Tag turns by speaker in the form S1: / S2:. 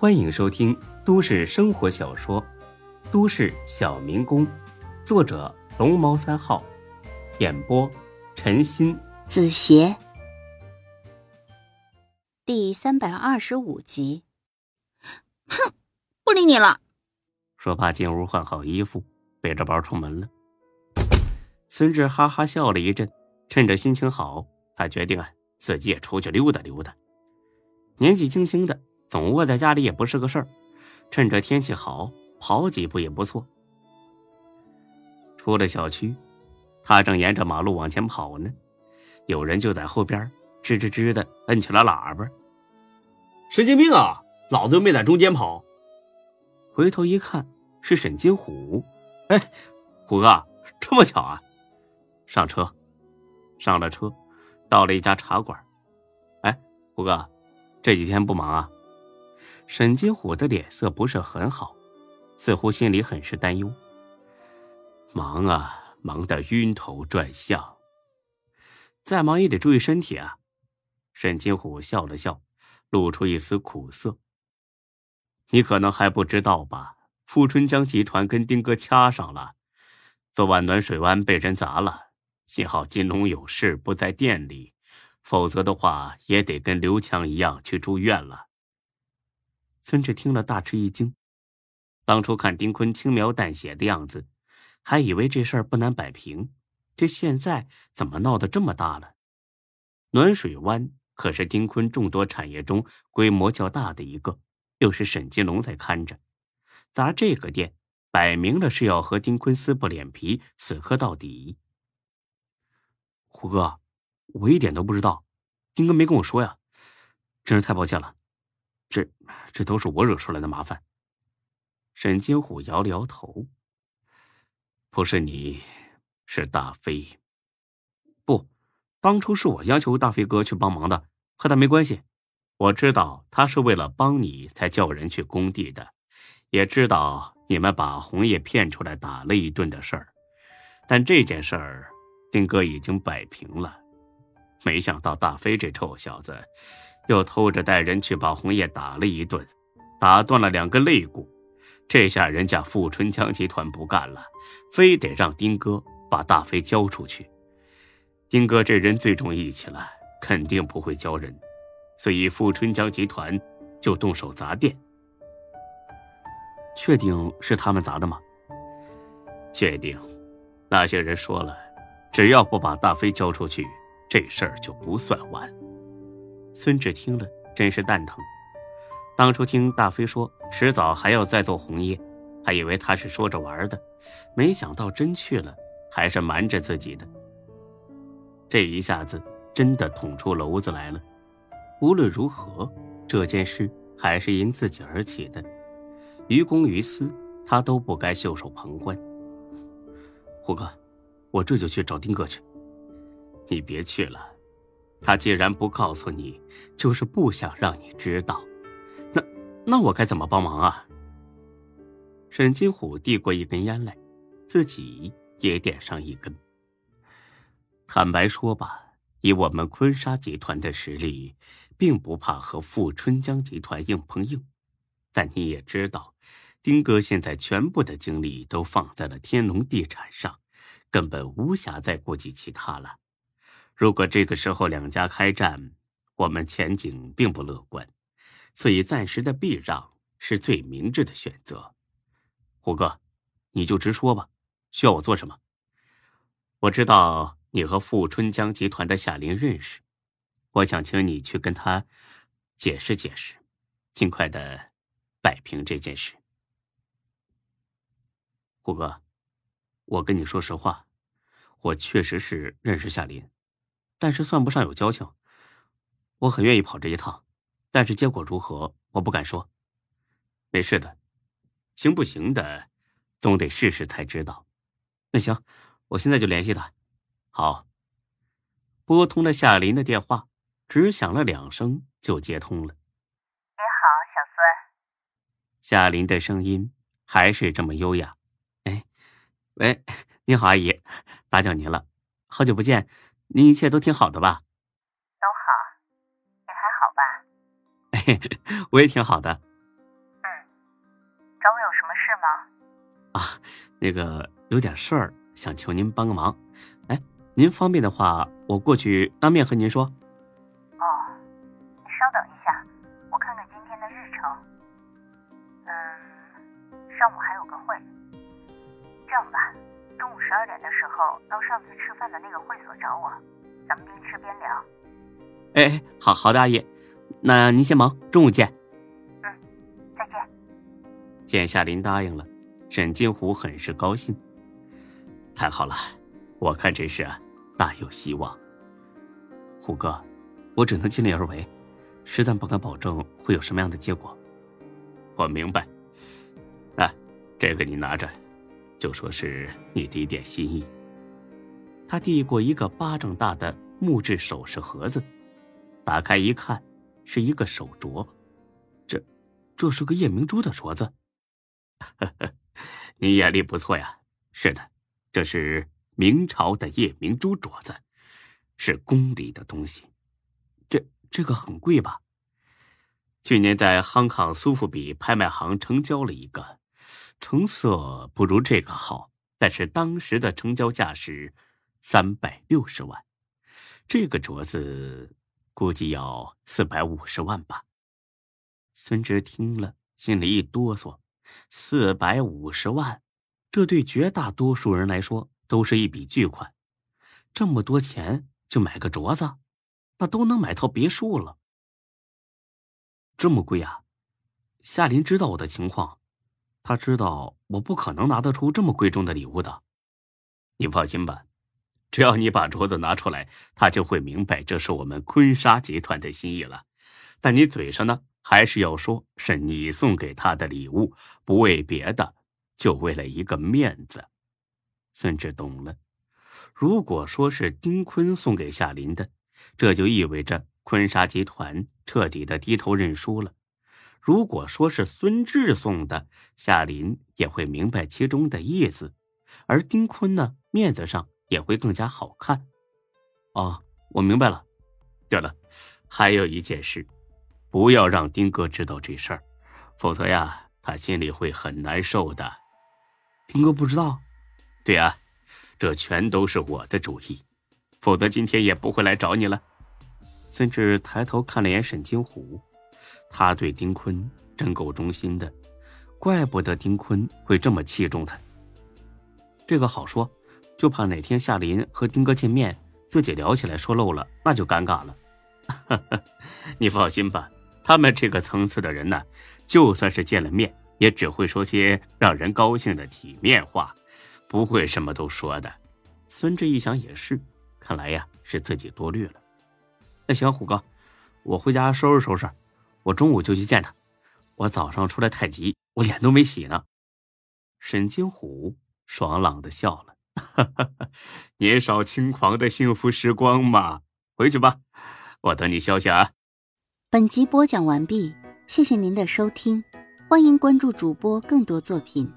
S1: 欢迎收听都市生活小说《都市小民工》，作者龙猫三号，演播陈鑫、
S2: 子邪，第三百二十五集。哼，不理你了。
S1: 说罢进屋换好衣服，背着包出门了。孙志哈哈笑了一阵，趁着心情好，他决定啊，自己也出去溜达溜达。年纪轻轻的，总窝在家里也不是个事儿。趁着天气好，跑几步也不错。出了小区，他正沿着马路往前跑呢，有人就在后边吱吱吱的摁起了喇叭。
S3: 神经病啊！老子又没在中间跑。
S1: 回头一看，是沈金虎。哎，虎哥，这么巧啊！上车，上了车，到了一家茶馆。哎，虎哥。这几天不忙啊？沈金虎的脸色不是很好，似乎心里很是担忧。忙啊，忙得晕头转向。再忙也得注意身体啊。沈金虎笑了笑，露出一丝苦涩。你可能还不知道吧？富春江集团跟丁哥掐上了，昨晚暖水湾被人砸了，幸好金龙有事不在店里。否则的话，也得跟刘强一样去住院了。孙志听了大吃一惊，当初看丁坤轻描淡写的样子，还以为这事儿不难摆平，这现在怎么闹得这么大了？暖水湾可是丁坤众多产业中规模较大的一个，又是沈金龙在看着，砸这个店，摆明了是要和丁坤撕破脸皮，死磕到底。胡哥。我一点都不知道，丁哥没跟我说呀，真是太抱歉了，这这都是我惹出来的麻烦。沈金虎摇了摇头，不是你，是大飞。不，当初是我要求大飞哥去帮忙的，和他没关系。我知道他是为了帮你才叫人去工地的，也知道你们把红叶骗出来打了一顿的事儿，但这件事儿，丁哥已经摆平了。没想到大飞这臭小子，又偷着带人去把红叶打了一顿，打断了两个肋骨。这下人家富春江集团不干了，非得让丁哥把大飞交出去。丁哥这人最重义气了，肯定不会交人，所以富春江集团就动手砸店。确定是他们砸的吗？确定。那些人说了，只要不把大飞交出去。这事儿就不算完。孙志听了，真是蛋疼。当初听大飞说迟早还要再做红叶，还以为他是说着玩的，没想到真去了，还是瞒着自己的。这一下子真的捅出篓子来了。无论如何，这件事还是因自己而起的，于公于私，他都不该袖手旁观。虎哥，我这就去找丁哥去。你别去了，他既然不告诉你，就是不想让你知道。那那我该怎么帮忙啊？沈金虎递过一根烟来，自己也点上一根。坦白说吧，以我们坤沙集团的实力，并不怕和富春江集团硬碰硬。但你也知道，丁哥现在全部的精力都放在了天龙地产上，根本无暇再顾及其他了。如果这个时候两家开战，我们前景并不乐观，所以暂时的避让是最明智的选择。虎哥，你就直说吧，需要我做什么？我知道你和富春江集团的夏林认识，我想请你去跟他解释解释，尽快的摆平这件事。虎哥，我跟你说实话，我确实是认识夏林。但是算不上有交情，我很愿意跑这一趟，但是结果如何，我不敢说。没事的，行不行的，总得试试才知道。那行，我现在就联系他。好。拨通了夏林的电话，只响了两声就接通了。
S4: 你好，小孙。
S1: 夏林的声音还是这么优雅。哎，喂，你好，阿姨，打搅您了，好久不见。您一切都挺好的吧？
S4: 都好你还好吧。
S1: 我也挺好的嗯找我有什么事
S4: 吗？
S1: 啊那个有点事儿想求您帮个忙。哎您方便的话我过去当面和您说。
S4: 到上次吃饭的那个会所找我，咱们边吃边聊。
S1: 哎哎，好好的，阿姨，那您先忙，中午见。
S4: 嗯，再见。
S1: 见夏林答应了，沈金虎很是高兴。太好了，我看这事啊，大有希望。虎哥，我只能尽力而为，实在不敢保证会有什么样的结果。我明白。啊，这个你拿着，就说是你的一点心意。他递过一个巴掌大的木质首饰盒子。打开一看，是一个手镯，这，这是个夜明珠的镯子。呵 呵你眼力不错呀。是的，这是明朝的夜明珠镯子，是宫里的东西。这这个很贵吧？去年在康康苏富比拍卖行成交了一个，成色不如这个好，但是当时的成交价是三百六十万。这个镯子。估计要四百五十万吧。孙志听了，心里一哆嗦。四百五十万，这对绝大多数人来说都是一笔巨款。这么多钱就买个镯子，那都能买套别墅了。这么贵啊！夏林知道我的情况，他知道我不可能拿得出这么贵重的礼物的。你放心吧。只要你把镯子拿出来，他就会明白这是我们坤沙集团的心意了。但你嘴上呢，还是要说是你送给他的礼物，不为别的，就为了一个面子。孙志懂了。如果说是丁坤送给夏林的，这就意味着坤沙集团彻底的低头认输了；如果说是孙志送的，夏林也会明白其中的意思。而丁坤呢，面子上。也会更加好看，哦，我明白了。对了，还有一件事，不要让丁哥知道这事儿，否则呀，他心里会很难受的。
S3: 丁哥不知道？
S1: 对呀，这全都是我的主意，否则今天也不会来找你了。孙志抬头看了眼沈金虎，他对丁坤真够忠心的，怪不得丁坤会这么器重他。这个好说。就怕哪天夏林和丁哥见面，自己聊起来说漏了，那就尴尬了。你放心吧，他们这个层次的人呢，就算是见了面，也只会说些让人高兴的体面话，不会什么都说的。孙志一想也是，看来呀是自己多虑了。那行，虎哥，我回家收拾收拾，我中午就去见他。我早上出来太急，我脸都没洗呢。沈金虎爽朗的笑了。哈哈，年少轻狂的幸福时光嘛，回去吧，我等你消息啊。
S2: 本集播讲完毕，谢谢您的收听，欢迎关注主播更多作品。